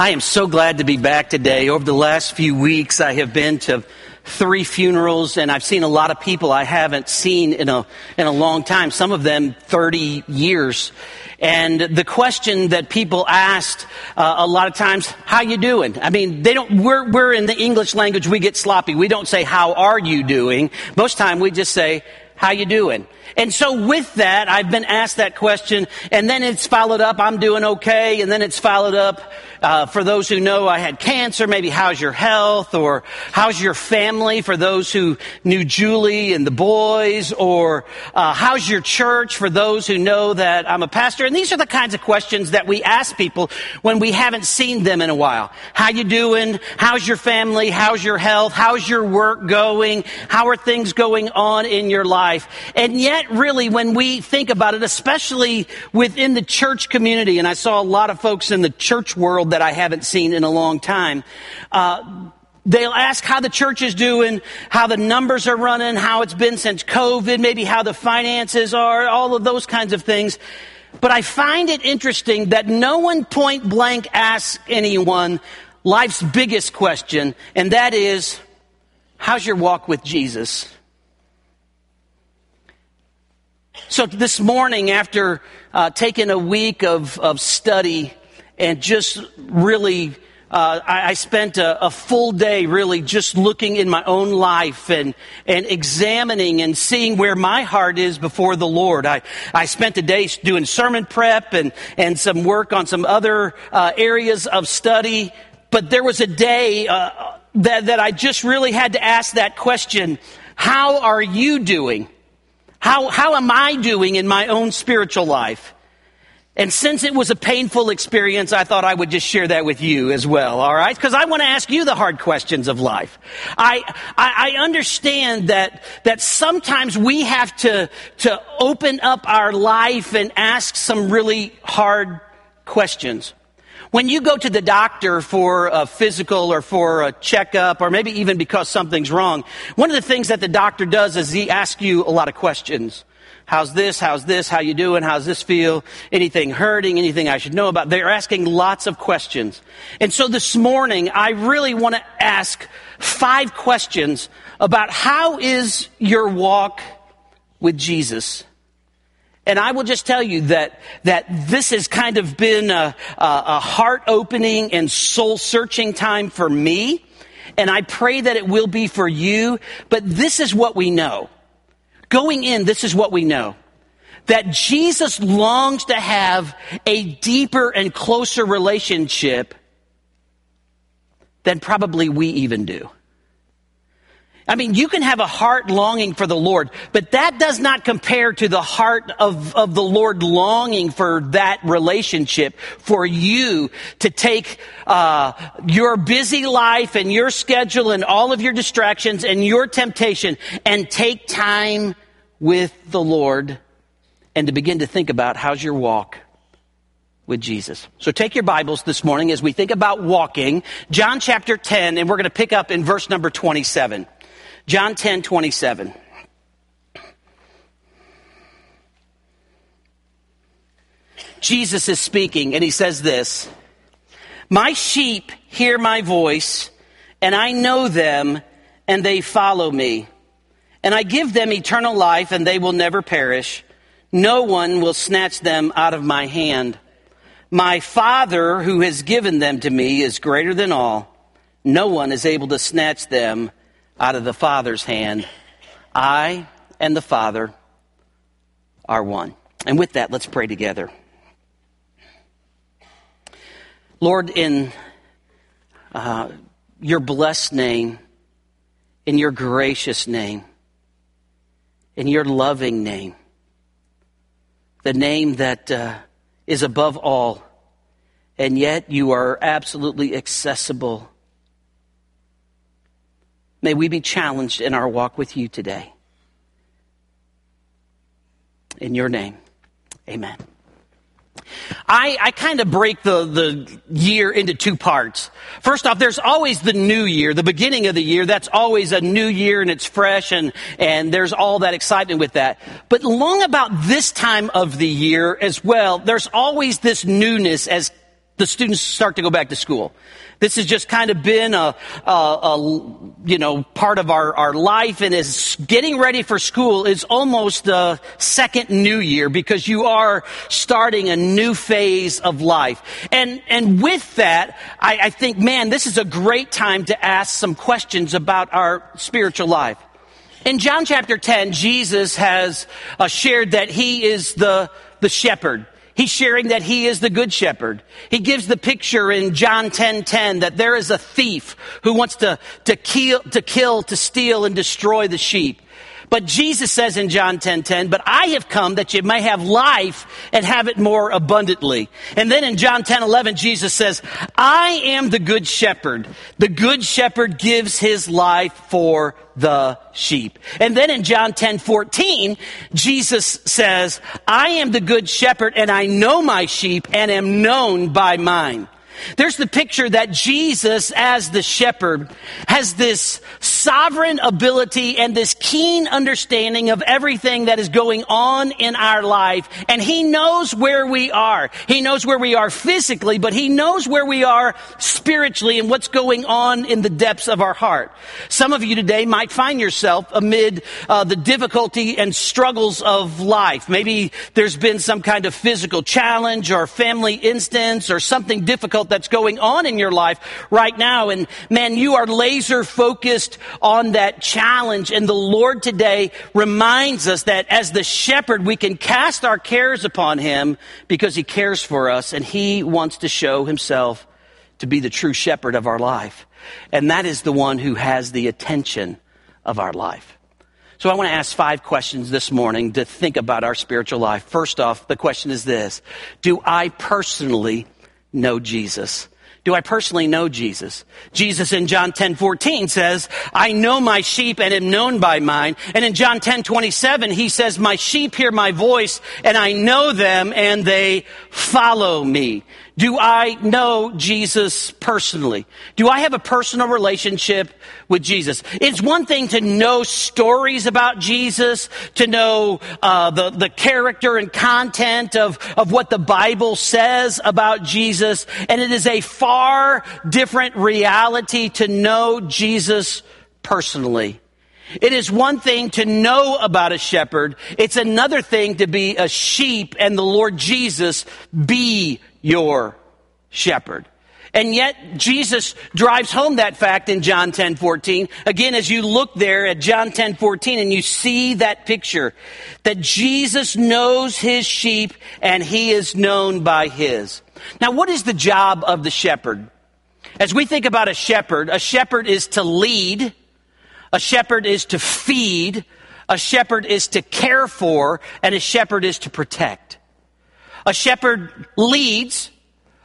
I am so glad to be back today. Over the last few weeks, I have been to three funerals and I've seen a lot of people I haven't seen in a, in a long time, some of them 30 years. And the question that people asked uh, a lot of times, how you doing? I mean, they don't, we're, we're in the English language, we get sloppy. We don't say, how are you doing? Most time we just say, how you doing? And so with that, I've been asked that question and then it's followed up, I'm doing okay. And then it's followed up, uh, for those who know I had cancer, maybe how's your health or how's your family for those who knew Julie and the boys or uh, how's your church for those who know that I'm a pastor. And these are the kinds of questions that we ask people when we haven't seen them in a while. How you doing? How's your family? How's your health? How's your work going? How are things going on in your life? And yet really when we think about it, especially within the church community, and I saw a lot of folks in the church world that I haven't seen in a long time. Uh, they'll ask how the church is doing, how the numbers are running, how it's been since COVID, maybe how the finances are, all of those kinds of things. But I find it interesting that no one point blank asks anyone life's biggest question, and that is, how's your walk with Jesus? So this morning, after uh, taking a week of, of study and just really uh, I, I, spent a, a, full day really just looking in my own life and, and examining and seeing where my heart is before the Lord. I, I spent a day doing sermon prep and, and some work on some other uh, areas of study. But there was a day uh, that, that I just really had to ask that question How are you doing? How, how am I doing in my own spiritual life? And since it was a painful experience, I thought I would just share that with you as well, all right? Because I want to ask you the hard questions of life. I, I, I, understand that, that sometimes we have to, to open up our life and ask some really hard questions. When you go to the doctor for a physical or for a checkup, or maybe even because something's wrong, one of the things that the doctor does is he asks you a lot of questions. How's this? How's this? How you doing? How's this feel? Anything hurting? Anything I should know about? They're asking lots of questions. And so this morning, I really want to ask five questions about how is your walk with Jesus? And I will just tell you that, that this has kind of been a, a, heart opening and soul searching time for me. And I pray that it will be for you. But this is what we know. Going in, this is what we know. That Jesus longs to have a deeper and closer relationship than probably we even do. I mean, you can have a heart longing for the Lord, but that does not compare to the heart of, of the Lord longing for that relationship, for you to take uh, your busy life and your schedule and all of your distractions and your temptation and take time with the Lord and to begin to think about how's your walk with Jesus. So take your Bibles this morning as we think about walking. John chapter 10, and we're going to pick up in verse number 27. John 10 27. Jesus is speaking, and he says this My sheep hear my voice, and I know them, and they follow me. And I give them eternal life, and they will never perish. No one will snatch them out of my hand. My Father, who has given them to me, is greater than all. No one is able to snatch them out of the Father's hand. I and the Father are one. And with that, let's pray together. Lord, in uh, your blessed name, in your gracious name, in your loving name, the name that uh, is above all, and yet you are absolutely accessible May we be challenged in our walk with you today. In your name, amen. I, I kind of break the, the year into two parts. First off, there's always the new year, the beginning of the year. That's always a new year and it's fresh and, and there's all that excitement with that. But long about this time of the year as well, there's always this newness as the students start to go back to school. This has just kind of been a, a, a, you know, part of our, our life and is getting ready for school is almost a second new year because you are starting a new phase of life. And, and with that, I, I think, man, this is a great time to ask some questions about our spiritual life. In John chapter 10, Jesus has uh, shared that he is the, the shepherd. He's sharing that he is the good shepherd. He gives the picture in John 10:10 10, that there is a thief who wants to, to kill, to kill, to steal, and destroy the sheep. But Jesus says in John 10:10, 10, "But I have come that you may have life and have it more abundantly." And then in John 10:11, Jesus says, "I am the good shepherd. The good shepherd gives his life for the sheep." And then in John 10:14, Jesus says, "I am the good shepherd and I know my sheep and am known by mine." There's the picture that Jesus, as the shepherd, has this sovereign ability and this keen understanding of everything that is going on in our life. And he knows where we are. He knows where we are physically, but he knows where we are spiritually and what's going on in the depths of our heart. Some of you today might find yourself amid uh, the difficulty and struggles of life. Maybe there's been some kind of physical challenge or family instance or something difficult that's going on in your life right now. And man, you are laser focused on that challenge. And the Lord today reminds us that as the shepherd, we can cast our cares upon him because he cares for us and he wants to show himself to be the true shepherd of our life. And that is the one who has the attention of our life. So I want to ask five questions this morning to think about our spiritual life. First off, the question is this. Do I personally know Jesus? Do I personally know Jesus? Jesus in John 10 14 says, I know my sheep and am known by mine. And in John 10 27, he says, My sheep hear my voice and I know them and they follow me. Do I know Jesus personally? Do I have a personal relationship with Jesus? It's one thing to know stories about Jesus, to know uh, the, the character and content of, of what the Bible says about Jesus, and it is a far different reality to know Jesus personally. It is one thing to know about a shepherd. It's another thing to be a sheep and the Lord Jesus be your shepherd. And yet Jesus drives home that fact in John 10 14. Again, as you look there at John 10 14 and you see that picture, that Jesus knows his sheep and he is known by his. Now, what is the job of the shepherd? As we think about a shepherd, a shepherd is to lead, a shepherd is to feed, a shepherd is to care for, and a shepherd is to protect. A shepherd leads,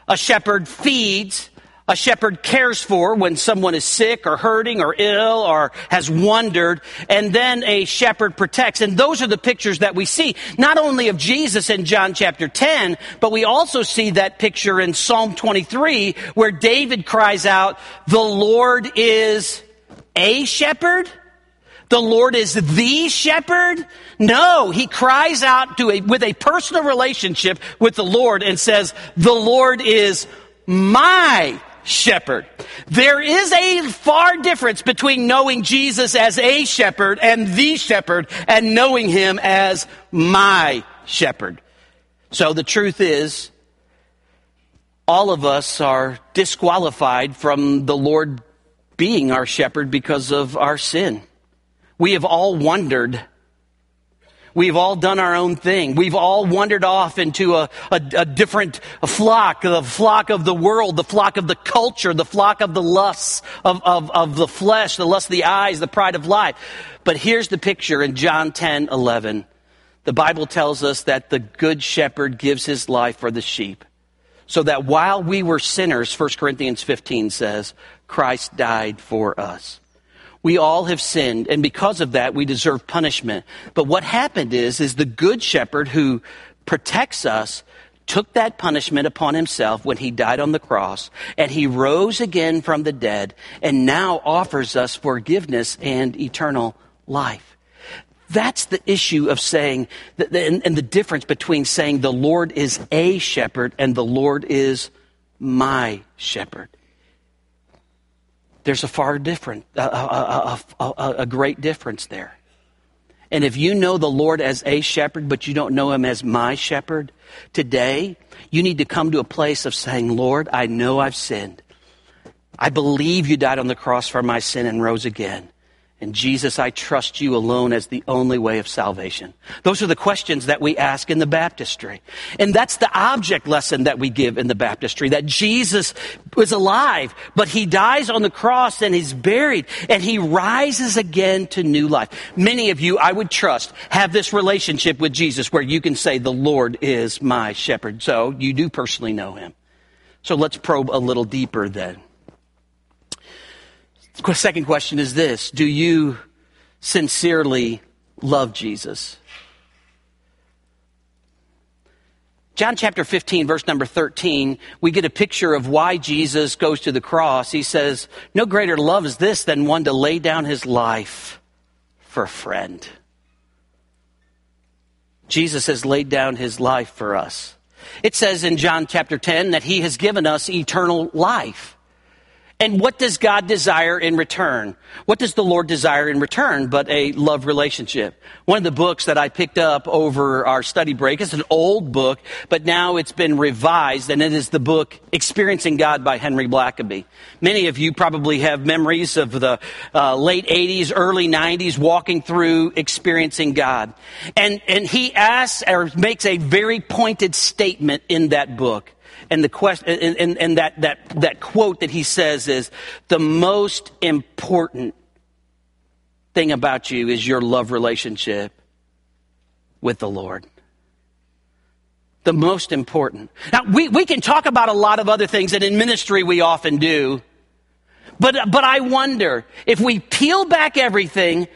a shepherd feeds, a shepherd cares for when someone is sick or hurting or ill or has wandered, and then a shepherd protects. And those are the pictures that we see, not only of Jesus in John chapter 10, but we also see that picture in Psalm 23 where David cries out, the Lord is a shepherd? The Lord is the shepherd? No, he cries out to a, with a personal relationship with the Lord and says, the Lord is my shepherd. There is a far difference between knowing Jesus as a shepherd and the shepherd and knowing him as my shepherd. So the truth is, all of us are disqualified from the Lord being our shepherd because of our sin. We have all wandered. We've all done our own thing. We've all wandered off into a, a, a, different flock, the flock of the world, the flock of the culture, the flock of the lusts of, of, of the flesh, the lust of the eyes, the pride of life. But here's the picture in John 10 11. The Bible tells us that the good shepherd gives his life for the sheep. So that while we were sinners, 1 Corinthians 15 says, Christ died for us. We all have sinned, and because of that, we deserve punishment. But what happened is, is the good shepherd who protects us took that punishment upon himself when he died on the cross, and he rose again from the dead, and now offers us forgiveness and eternal life. That's the issue of saying, and the difference between saying the Lord is a shepherd and the Lord is my shepherd. There's a far different, a, a, a, a, great difference there. And if you know the Lord as a shepherd, but you don't know him as my shepherd, today you need to come to a place of saying, Lord, I know I've sinned. I believe you died on the cross for my sin and rose again. And Jesus, I trust you alone as the only way of salvation. Those are the questions that we ask in the baptistry. And that's the object lesson that we give in the baptistry, that Jesus was alive, but he dies on the cross and he's buried and he rises again to new life. Many of you, I would trust, have this relationship with Jesus where you can say, the Lord is my shepherd. So you do personally know him. So let's probe a little deeper then. The second question is this Do you sincerely love Jesus? John chapter 15, verse number 13, we get a picture of why Jesus goes to the cross. He says, No greater love is this than one to lay down his life for a friend. Jesus has laid down his life for us. It says in John chapter 10 that he has given us eternal life. And what does God desire in return? What does the Lord desire in return but a love relationship? One of the books that I picked up over our study break is an old book, but now it's been revised, and it is the book Experiencing God by Henry Blackaby. Many of you probably have memories of the uh, late 80s, early 90s walking through experiencing God. And, and he asks or makes a very pointed statement in that book. And the question, and, and, and that, that, that quote that he says is, the most important thing about you is your love relationship with the Lord. The most important. Now, we, we can talk about a lot of other things, and in ministry we often do. But, but I wonder if we peel back everything,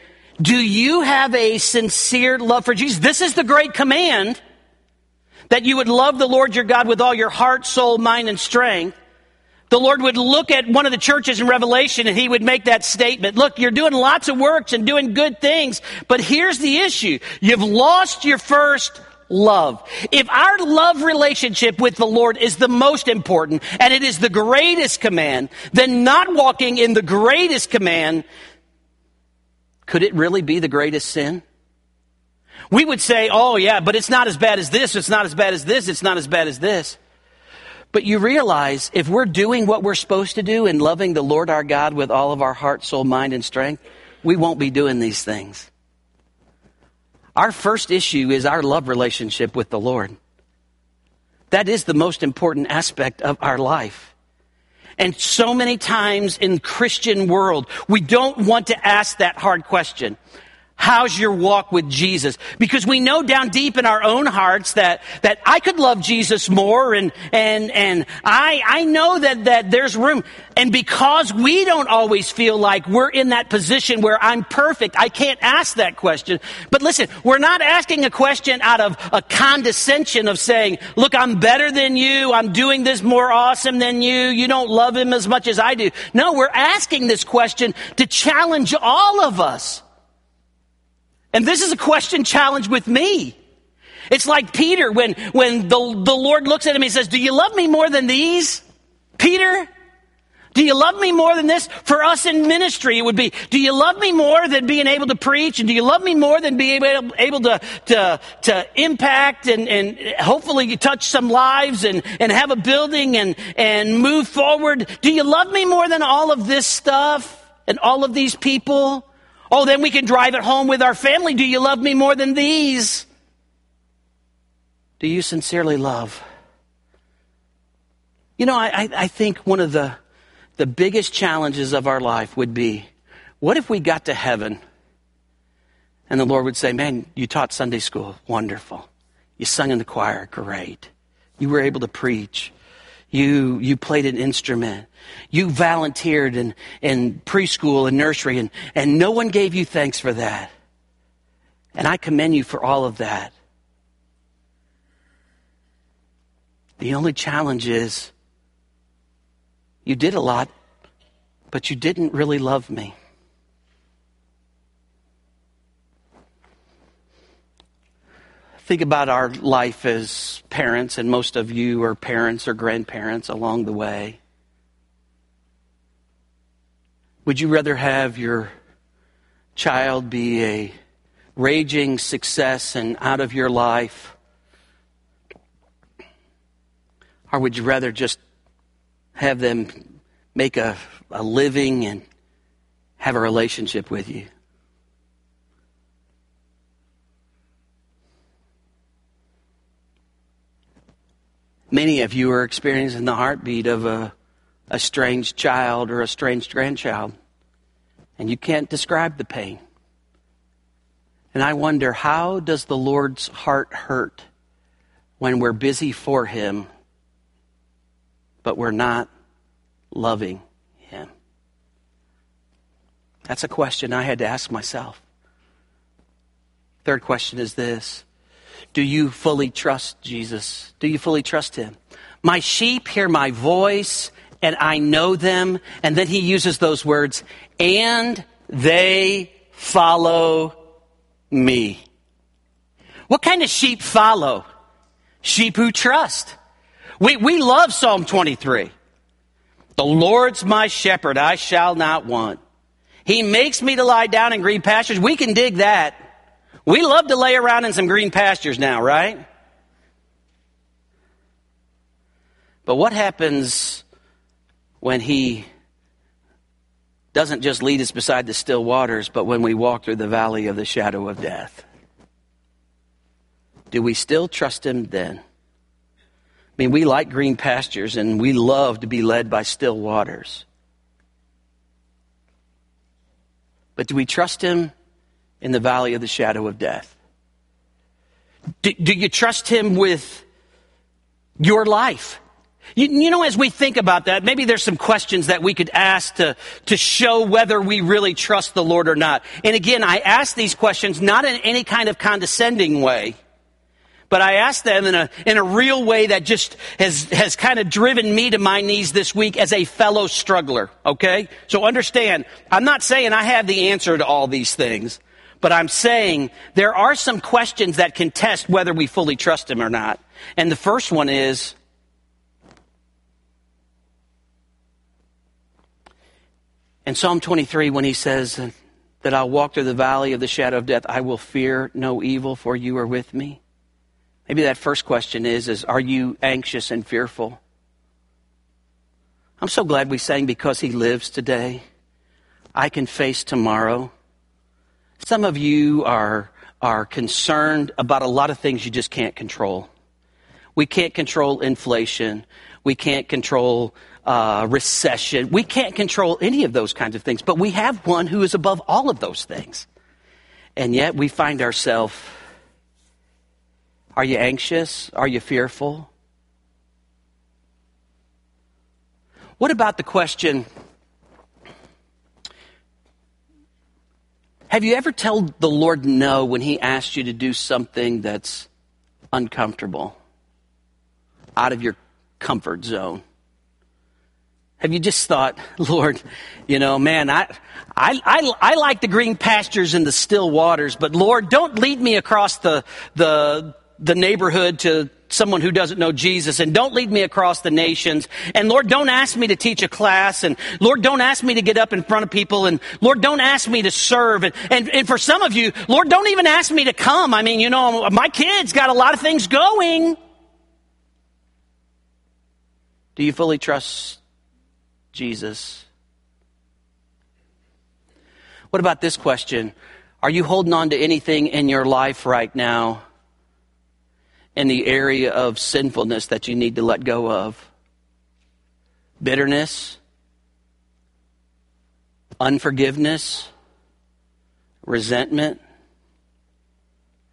do you have a sincere love for Jesus? This is the great command that you would love the Lord your God with all your heart, soul, mind, and strength, the Lord would look at one of the churches in Revelation and he would make that statement. Look, you're doing lots of works and doing good things, but here's the issue. You've lost your first love. If our love relationship with the Lord is the most important and it is the greatest command, then not walking in the greatest command, could it really be the greatest sin? We would say, oh, yeah, but it's not as bad as this, it's not as bad as this, it's not as bad as this. But you realize if we're doing what we're supposed to do and loving the Lord our God with all of our heart, soul, mind, and strength, we won't be doing these things. Our first issue is our love relationship with the Lord. That is the most important aspect of our life. And so many times in Christian world, we don't want to ask that hard question. How's your walk with Jesus? Because we know down deep in our own hearts that, that I could love Jesus more and, and, and I, I know that, that there's room. And because we don't always feel like we're in that position where I'm perfect, I can't ask that question. But listen, we're not asking a question out of a condescension of saying, look, I'm better than you. I'm doing this more awesome than you. You don't love him as much as I do. No, we're asking this question to challenge all of us. And this is a question challenge with me. It's like Peter when, when the, the Lord looks at him and says, Do you love me more than these? Peter? Do you love me more than this? For us in ministry, it would be, do you love me more than being able to preach? And do you love me more than being able, able to, to, to impact and, and hopefully touch some lives and, and have a building and, and move forward? Do you love me more than all of this stuff and all of these people? Oh, then we can drive it home with our family. Do you love me more than these? Do you sincerely love? You know, I, I think one of the, the biggest challenges of our life would be what if we got to heaven and the Lord would say, Man, you taught Sunday school. Wonderful. You sung in the choir. Great. You were able to preach. You, you played an instrument. You volunteered in, in preschool and nursery, and, and no one gave you thanks for that. And I commend you for all of that. The only challenge is you did a lot, but you didn't really love me. Think about our life as parents, and most of you are parents or grandparents along the way. Would you rather have your child be a raging success and out of your life? Or would you rather just have them make a, a living and have a relationship with you? Many of you are experiencing the heartbeat of a, a strange child or a strange grandchild, and you can't describe the pain. And I wonder, how does the Lord's heart hurt when we're busy for Him, but we're not loving Him? That's a question I had to ask myself. Third question is this Do you fully trust Jesus? Do you fully trust Him? My sheep hear my voice, and I know them. And then He uses those words, and they follow me. What kind of sheep follow? Sheep who trust. We, we love Psalm 23. The Lord's my shepherd, I shall not want. He makes me to lie down in green pastures. We can dig that. We love to lay around in some green pastures now, right? But what happens when He doesn't just lead us beside the still waters, but when we walk through the valley of the shadow of death. Do we still trust Him then? I mean, we like green pastures and we love to be led by still waters. But do we trust Him in the valley of the shadow of death? Do, do you trust Him with your life? You, you, know, as we think about that, maybe there's some questions that we could ask to, to show whether we really trust the Lord or not. And again, I ask these questions not in any kind of condescending way, but I ask them in a, in a real way that just has, has kind of driven me to my knees this week as a fellow struggler, okay? So understand, I'm not saying I have the answer to all these things, but I'm saying there are some questions that can test whether we fully trust Him or not. And the first one is, In Psalm 23, when he says that I'll walk through the valley of the shadow of death, I will fear no evil, for you are with me. Maybe that first question is, is are you anxious and fearful? I'm so glad we sang because he lives today. I can face tomorrow. Some of you are, are concerned about a lot of things you just can't control. We can't control inflation. We can't control uh, recession. We can't control any of those kinds of things, but we have one who is above all of those things. And yet we find ourselves are you anxious? Are you fearful? What about the question Have you ever told the Lord no when He asked you to do something that's uncomfortable, out of your comfort zone? Have you just thought, Lord, you know, man, I, I, I, I, like the green pastures and the still waters, but Lord, don't lead me across the, the, the neighborhood to someone who doesn't know Jesus and don't lead me across the nations. And Lord, don't ask me to teach a class. And Lord, don't ask me to get up in front of people. And Lord, don't ask me to serve. And, and, and for some of you, Lord, don't even ask me to come. I mean, you know, my kids got a lot of things going. Do you fully trust Jesus? What about this question? Are you holding on to anything in your life right now in the area of sinfulness that you need to let go of? Bitterness, unforgiveness, resentment,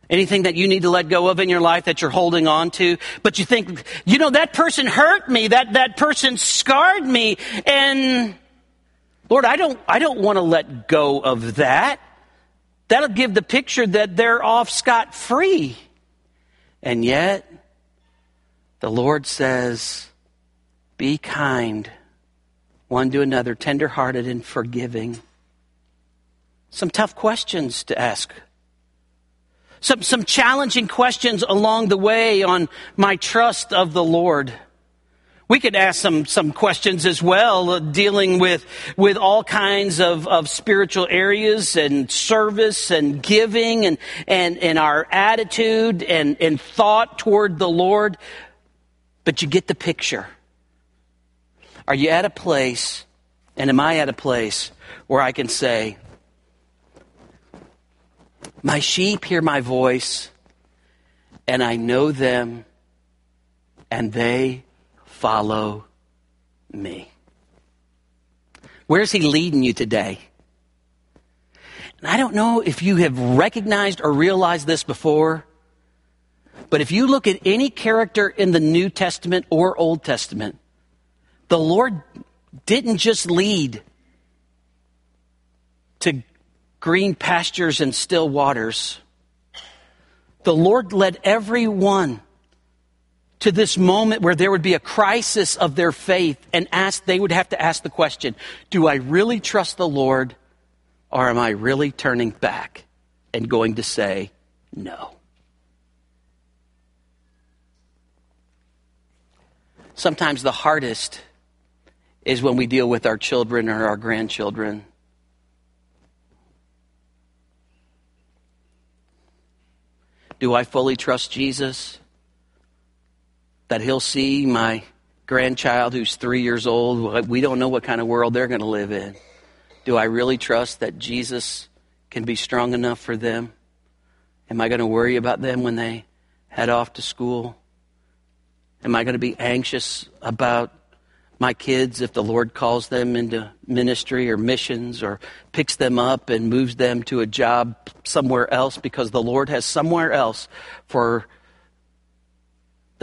Anything that you need to let go of in your life that you're holding on to, but you think, you know, that person hurt me, that, that person scarred me, and Lord, I don't, I don't want to let go of that. That'll give the picture that they're off scot free. And yet, the Lord says, be kind one to another, tenderhearted and forgiving. Some tough questions to ask Some, some challenging questions along the way on my trust of the Lord. We could ask some, some questions as well, uh, dealing with, with all kinds of, of spiritual areas and service and giving and, and, and our attitude and, and thought toward the Lord. But you get the picture. Are you at a place, and am I at a place where I can say, My sheep hear my voice, and I know them, and they follow me. Where's he leading you today? And I don't know if you have recognized or realized this before, but if you look at any character in the New Testament or Old Testament, the Lord didn't just lead to green pastures and still waters. The Lord led everyone to this moment where there would be a crisis of their faith and ask, they would have to ask the question, do I really trust the Lord or am I really turning back and going to say no? Sometimes the hardest is when we deal with our children or our grandchildren. Do I fully trust Jesus? That he'll see my grandchild who's three years old. We don't know what kind of world they're going to live in. Do I really trust that Jesus can be strong enough for them? Am I going to worry about them when they head off to school? Am I going to be anxious about my kids if the Lord calls them into ministry or missions or picks them up and moves them to a job somewhere else because the Lord has somewhere else for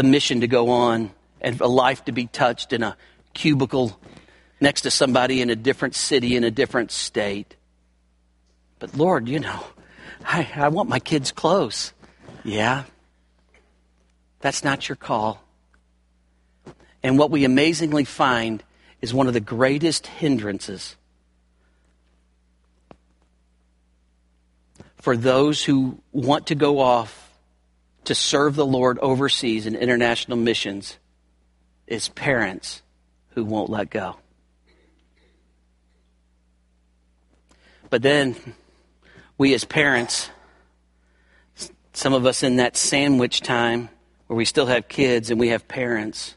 the mission to go on and a life to be touched in a cubicle next to somebody in a different city, in a different state. But Lord, you know, I, I want my kids close. Yeah. That's not your call. And what we amazingly find is one of the greatest hindrances for those who want to go off to serve the Lord overseas in international missions is parents who won't let go. But then, we as parents, some of us in that sandwich time where we still have kids and we have parents,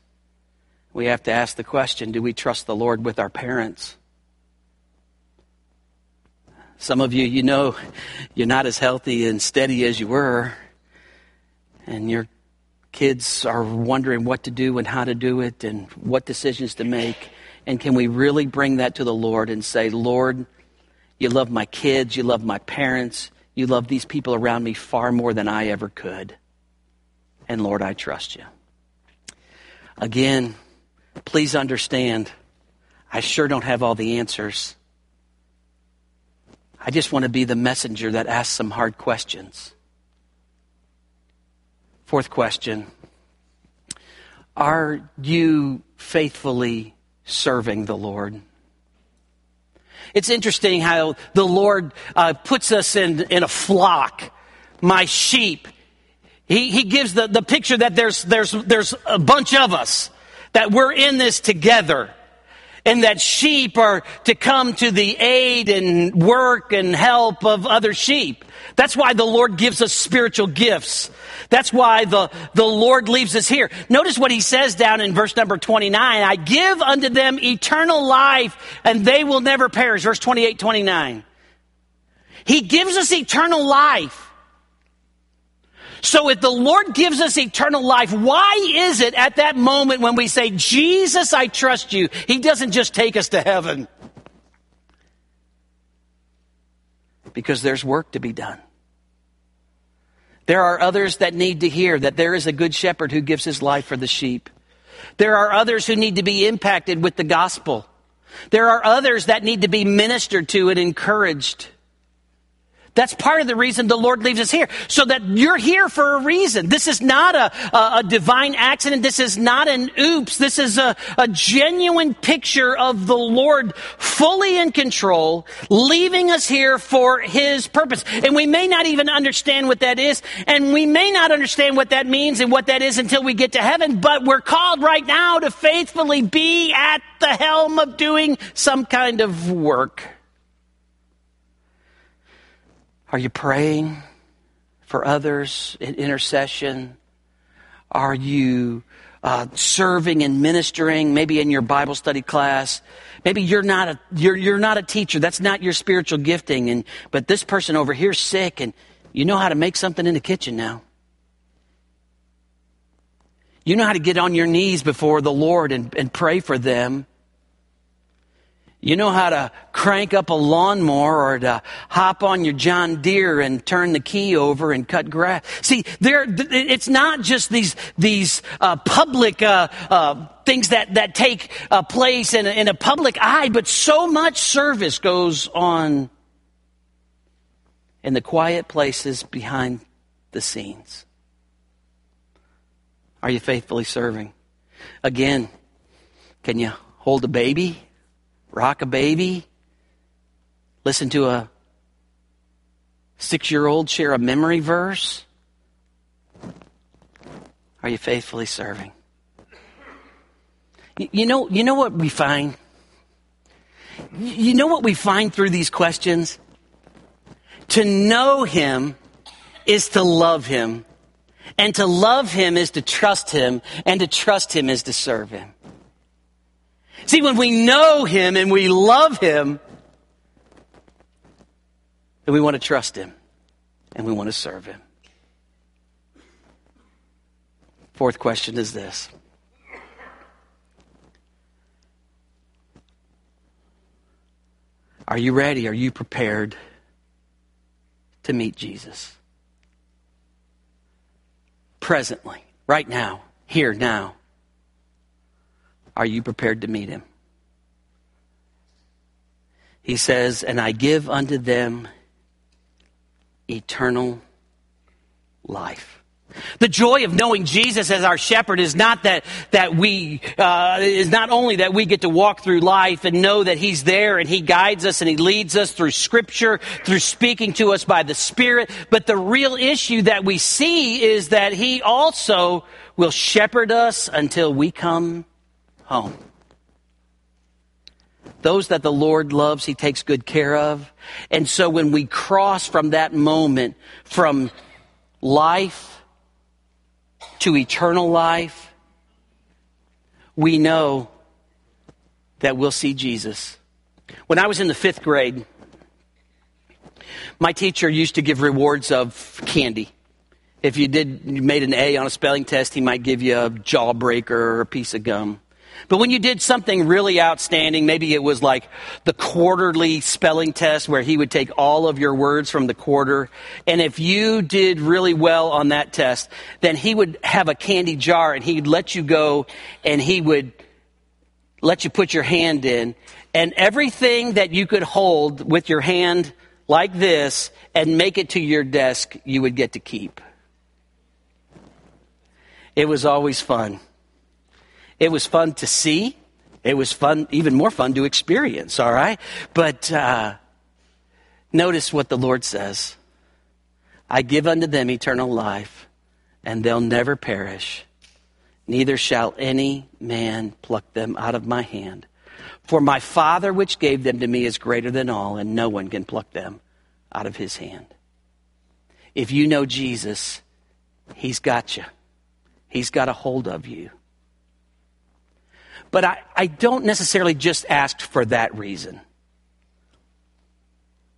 we have to ask the question do we trust the Lord with our parents? Some of you, you know, you're not as healthy and steady as you were and your kids are wondering what to do and how to do it and what decisions to make. And can we really bring that to the Lord and say, Lord, you love my kids, you love my parents, you love these people around me far more than I ever could. And Lord, I trust you. Again, please understand, I sure don't have all the answers. I just want to be the messenger that asks some hard questions. Fourth question Are you faithfully serving the Lord? It's interesting how the Lord uh, puts us in, in a flock, my sheep. He, he gives the, the picture that there's, there's, there's a bunch of us, that we're in this together and that sheep are to come to the aid and work and help of other sheep. That's why the Lord gives us spiritual gifts. That's why the, the Lord leaves us here. Notice what he says down in verse number 29. I give unto them eternal life and they will never perish. Verse 28, 29. He gives us eternal life. So if the Lord gives us eternal life, why is it at that moment when we say, Jesus, I trust you, He doesn't just take us to heaven? Because there's work to be done. There are others that need to hear that there is a good shepherd who gives his life for the sheep. There are others who need to be impacted with the gospel. There are others that need to be ministered to and encouraged. That's part of the reason the Lord leaves us here. So that you're here for a reason. This is not a, a, a divine accident. This is not an oops. This is a, a genuine picture of the Lord fully in control, leaving us here for His purpose. And we may not even understand what that is. And we may not understand what that means and what that is until we get to heaven. But we're called right now to faithfully be at the helm of doing some kind of work. Are you praying for others in intercession? Are you uh, serving and ministering, maybe in your Bible study class? Maybe you're not a you're you're not a teacher. That's not your spiritual gifting. And but this person over here's sick, and you know how to make something in the kitchen now. You know how to get on your knees before the Lord and, and pray for them. You know how to crank up a lawnmower or to hop on your John Deere and turn the key over and cut grass. See, there, it's not just these, these, uh, public, uh, uh, things that, that take uh, place in a, in a public eye, but so much service goes on in the quiet places behind the scenes. Are you faithfully serving? Again, can you hold a baby? Rock a baby, listen to a six year old share a memory verse? Are you faithfully serving? You know, you know what we find? You know what we find through these questions? To know Him is to love Him. And to love Him is to trust Him. And to trust Him is to serve Him. See, when we know Him and we love Him, then we want to trust Him and we want to serve Him. Fourth question is this Are you ready? Are you prepared to meet Jesus? Presently, right now, here, now. Are you prepared to meet him? He says, And I give unto them eternal life. The joy of knowing Jesus as our shepherd is not that, that we, uh, is not only that we get to walk through life and know that He's there and He guides us and He leads us through Scripture, through speaking to us by the Spirit, but the real issue that we see is that He also will shepherd us until we come home. Those that the Lord loves, He takes good care of. And so when we cross from that moment from life to eternal life, we know that we'll see Jesus. When I was in the fifth grade, my teacher used to give rewards of candy. If you did you made an A on a spelling test, he might give you a jawbreaker or a piece of gum. But when you did something really outstanding, maybe it was like the quarterly spelling test where he would take all of your words from the quarter. And if you did really well on that test, then he would have a candy jar and he'd let you go and he would let you put your hand in. And everything that you could hold with your hand like this and make it to your desk, you would get to keep. It was always fun. It was fun to see. It was fun, even more fun to experience, all right? But uh, notice what the Lord says I give unto them eternal life, and they'll never perish, neither shall any man pluck them out of my hand. For my Father which gave them to me is greater than all, and no one can pluck them out of his hand. If you know Jesus, he's got you, he's got a hold of you. But I, I don't necessarily just ask for that reason.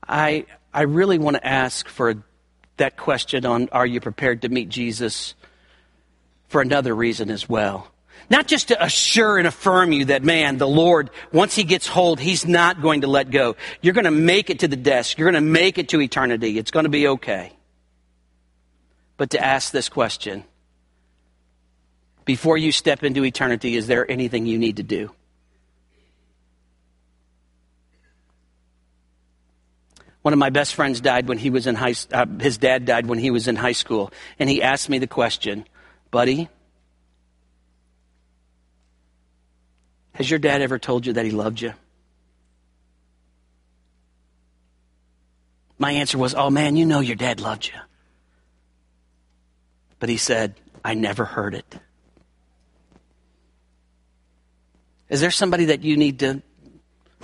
I, I really want to ask for that question on are you prepared to meet Jesus for another reason as well. Not just to assure and affirm you that, man, the Lord, once He gets hold, He's not going to let go. You're going to make it to the desk. You're going to make it to eternity. It's going to be okay. But to ask this question before you step into eternity, is there anything you need to do? One of my best friends died when he was in high, uh, his dad died when he was in high school. And he asked me the question, buddy, has your dad ever told you that he loved you? My answer was, oh man, you know your dad loved you. But he said, I never heard it. Is there somebody that you need to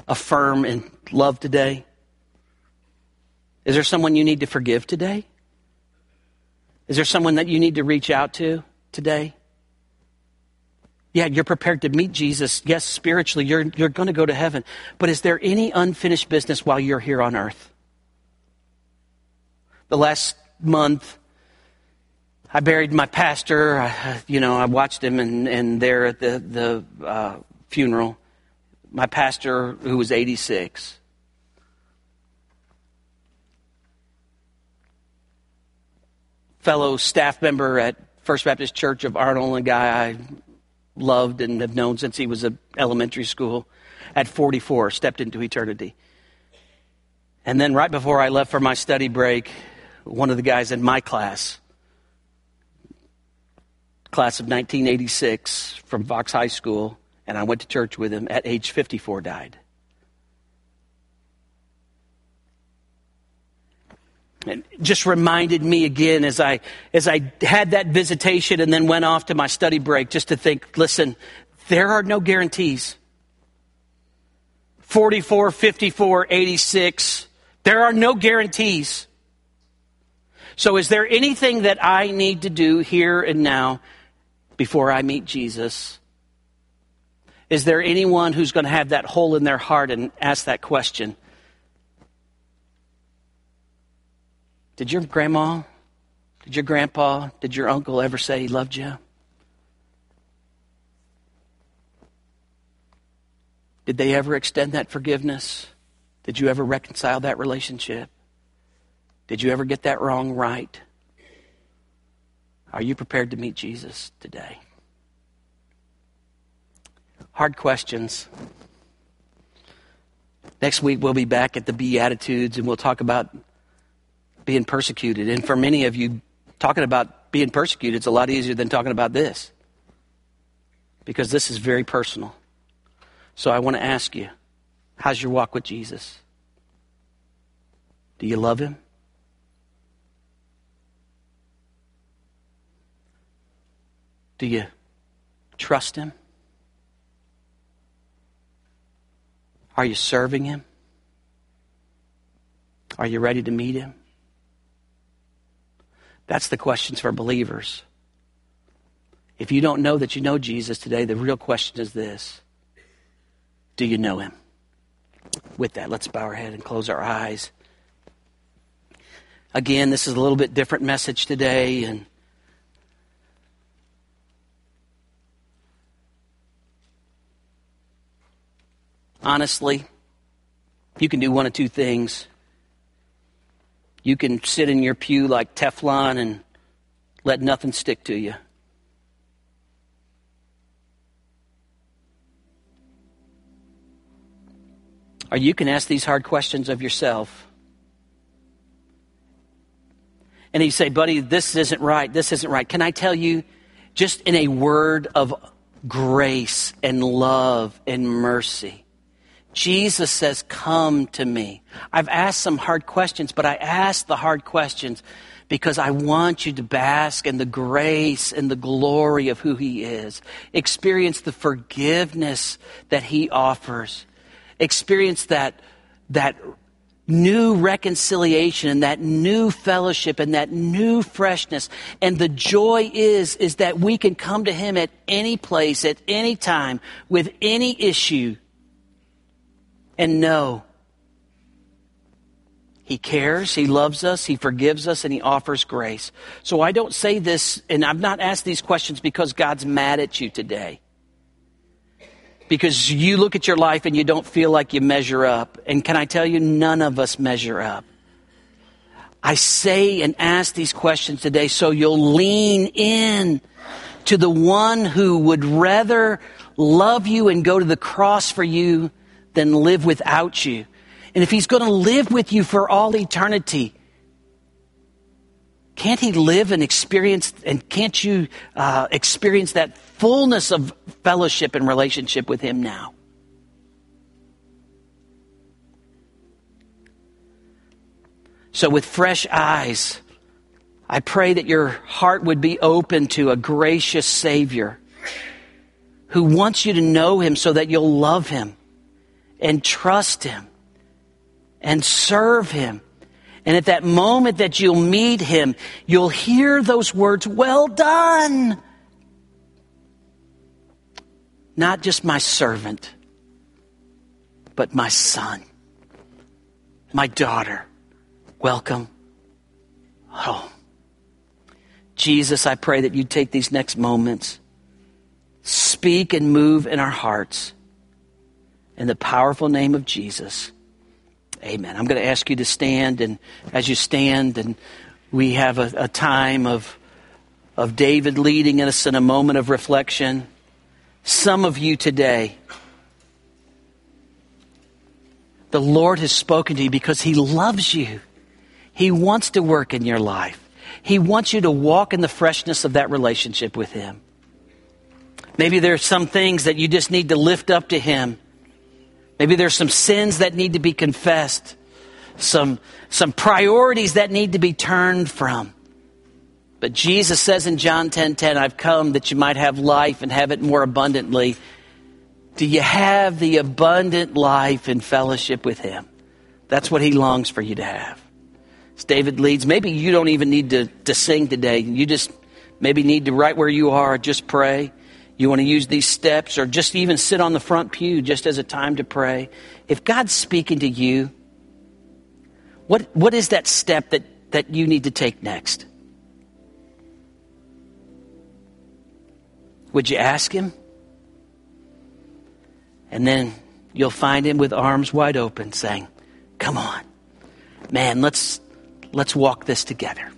affirm and love today? Is there someone you need to forgive today? Is there someone that you need to reach out to today? Yeah, you're prepared to meet Jesus. Yes, spiritually, you're, you're going to go to heaven. But is there any unfinished business while you're here on earth? The last month, I buried my pastor. I, you know, I watched him and, and there at the, the uh, funeral. My pastor, who was 86. Fellow staff member at First Baptist Church of Arnold, a guy I loved and have known since he was in elementary school. At 44, stepped into eternity. And then right before I left for my study break, one of the guys in my class, class of 1986 from Fox High School, and I went to church with him at age 54 died. And just reminded me again as I as I had that visitation and then went off to my study break just to think, listen, there are no guarantees. 44, 54, 86, there are no guarantees. So is there anything that I need to do here and now before I meet Jesus? Is there anyone who's going to have that hole in their heart and ask that question? Did your grandma, did your grandpa, did your uncle ever say he loved you? Did they ever extend that forgiveness? Did you ever reconcile that relationship? Did you ever get that wrong right? Are you prepared to meet Jesus today? Hard questions. Next week, we'll be back at the Beatitudes and we'll talk about being persecuted. And for many of you, talking about being persecuted is a lot easier than talking about this because this is very personal. So I want to ask you how's your walk with Jesus? Do you love him? Do you trust him? Are you serving him? Are you ready to meet him? That's the questions for believers. If you don't know that you know Jesus today, the real question is this Do you know him? With that, let's bow our head and close our eyes. Again, this is a little bit different message today, and honestly, you can do one of two things. You can sit in your pew like Teflon and let nothing stick to you. Or you can ask these hard questions of yourself. And you say, buddy, this isn't right. This isn't right. Can I tell you, just in a word of grace and love and mercy, Jesus says, Come to me. I've asked some hard questions, but I ask the hard questions because I want you to bask in the grace and the glory of who He is. Experience the forgiveness that He offers. Experience that, that new reconciliation and that new fellowship and that new freshness. And the joy is, is that we can come to Him at any place, at any time, with any issue and know He cares, He loves us, He forgives us, and He offers grace. So I don't say this, and I've not asked these questions because God's mad at you today. Because you look at your life and you don't feel like you measure up. And can I tell you, none of us measure up. I say and ask these questions today so you'll lean in to the one who would rather love you and go to the cross for you than live without you. And if He's going to live with you for all eternity, can't He live and experience, and can't you uh, experience that fullness of fellowship and relationship with Him now? So, with fresh eyes, I pray that your heart would be open to a gracious Savior who wants you to know Him so that you'll love Him and trust Him and serve Him. And at that moment that you'll meet Him, you'll hear those words, Well done! Not just my servant, but my son, my daughter. Welcome home. Jesus, I pray that you take these next moments, speak and move in our hearts. In the powerful name of Jesus. Amen. I'm going to ask you to stand, and as you stand, and we have a, a time of, of David leading us in a moment of reflection. Some of you today, the Lord has spoken to you because He loves you. He wants to work in your life. He wants you to walk in the freshness of that relationship with Him. Maybe there are some things that you just need to lift up to Him. Maybe there's some sins that need to be confessed, some, some priorities that need to be turned from. But Jesus says in John 10:10, 10, 10, I've come that you might have life and have it more abundantly. Do you have the abundant life in fellowship with Him? That's what He longs for you to have. As David leads, maybe you don't even need to, to sing today. You just maybe need to, right where you are, just pray. You want to use these steps or just even sit on the front pew just as a time to pray. If God's speaking to you, what, what is that step that, that you need to take next? Would you ask Him? And then you'll find Him with arms wide open saying, Come on, man, let's, let's walk this together.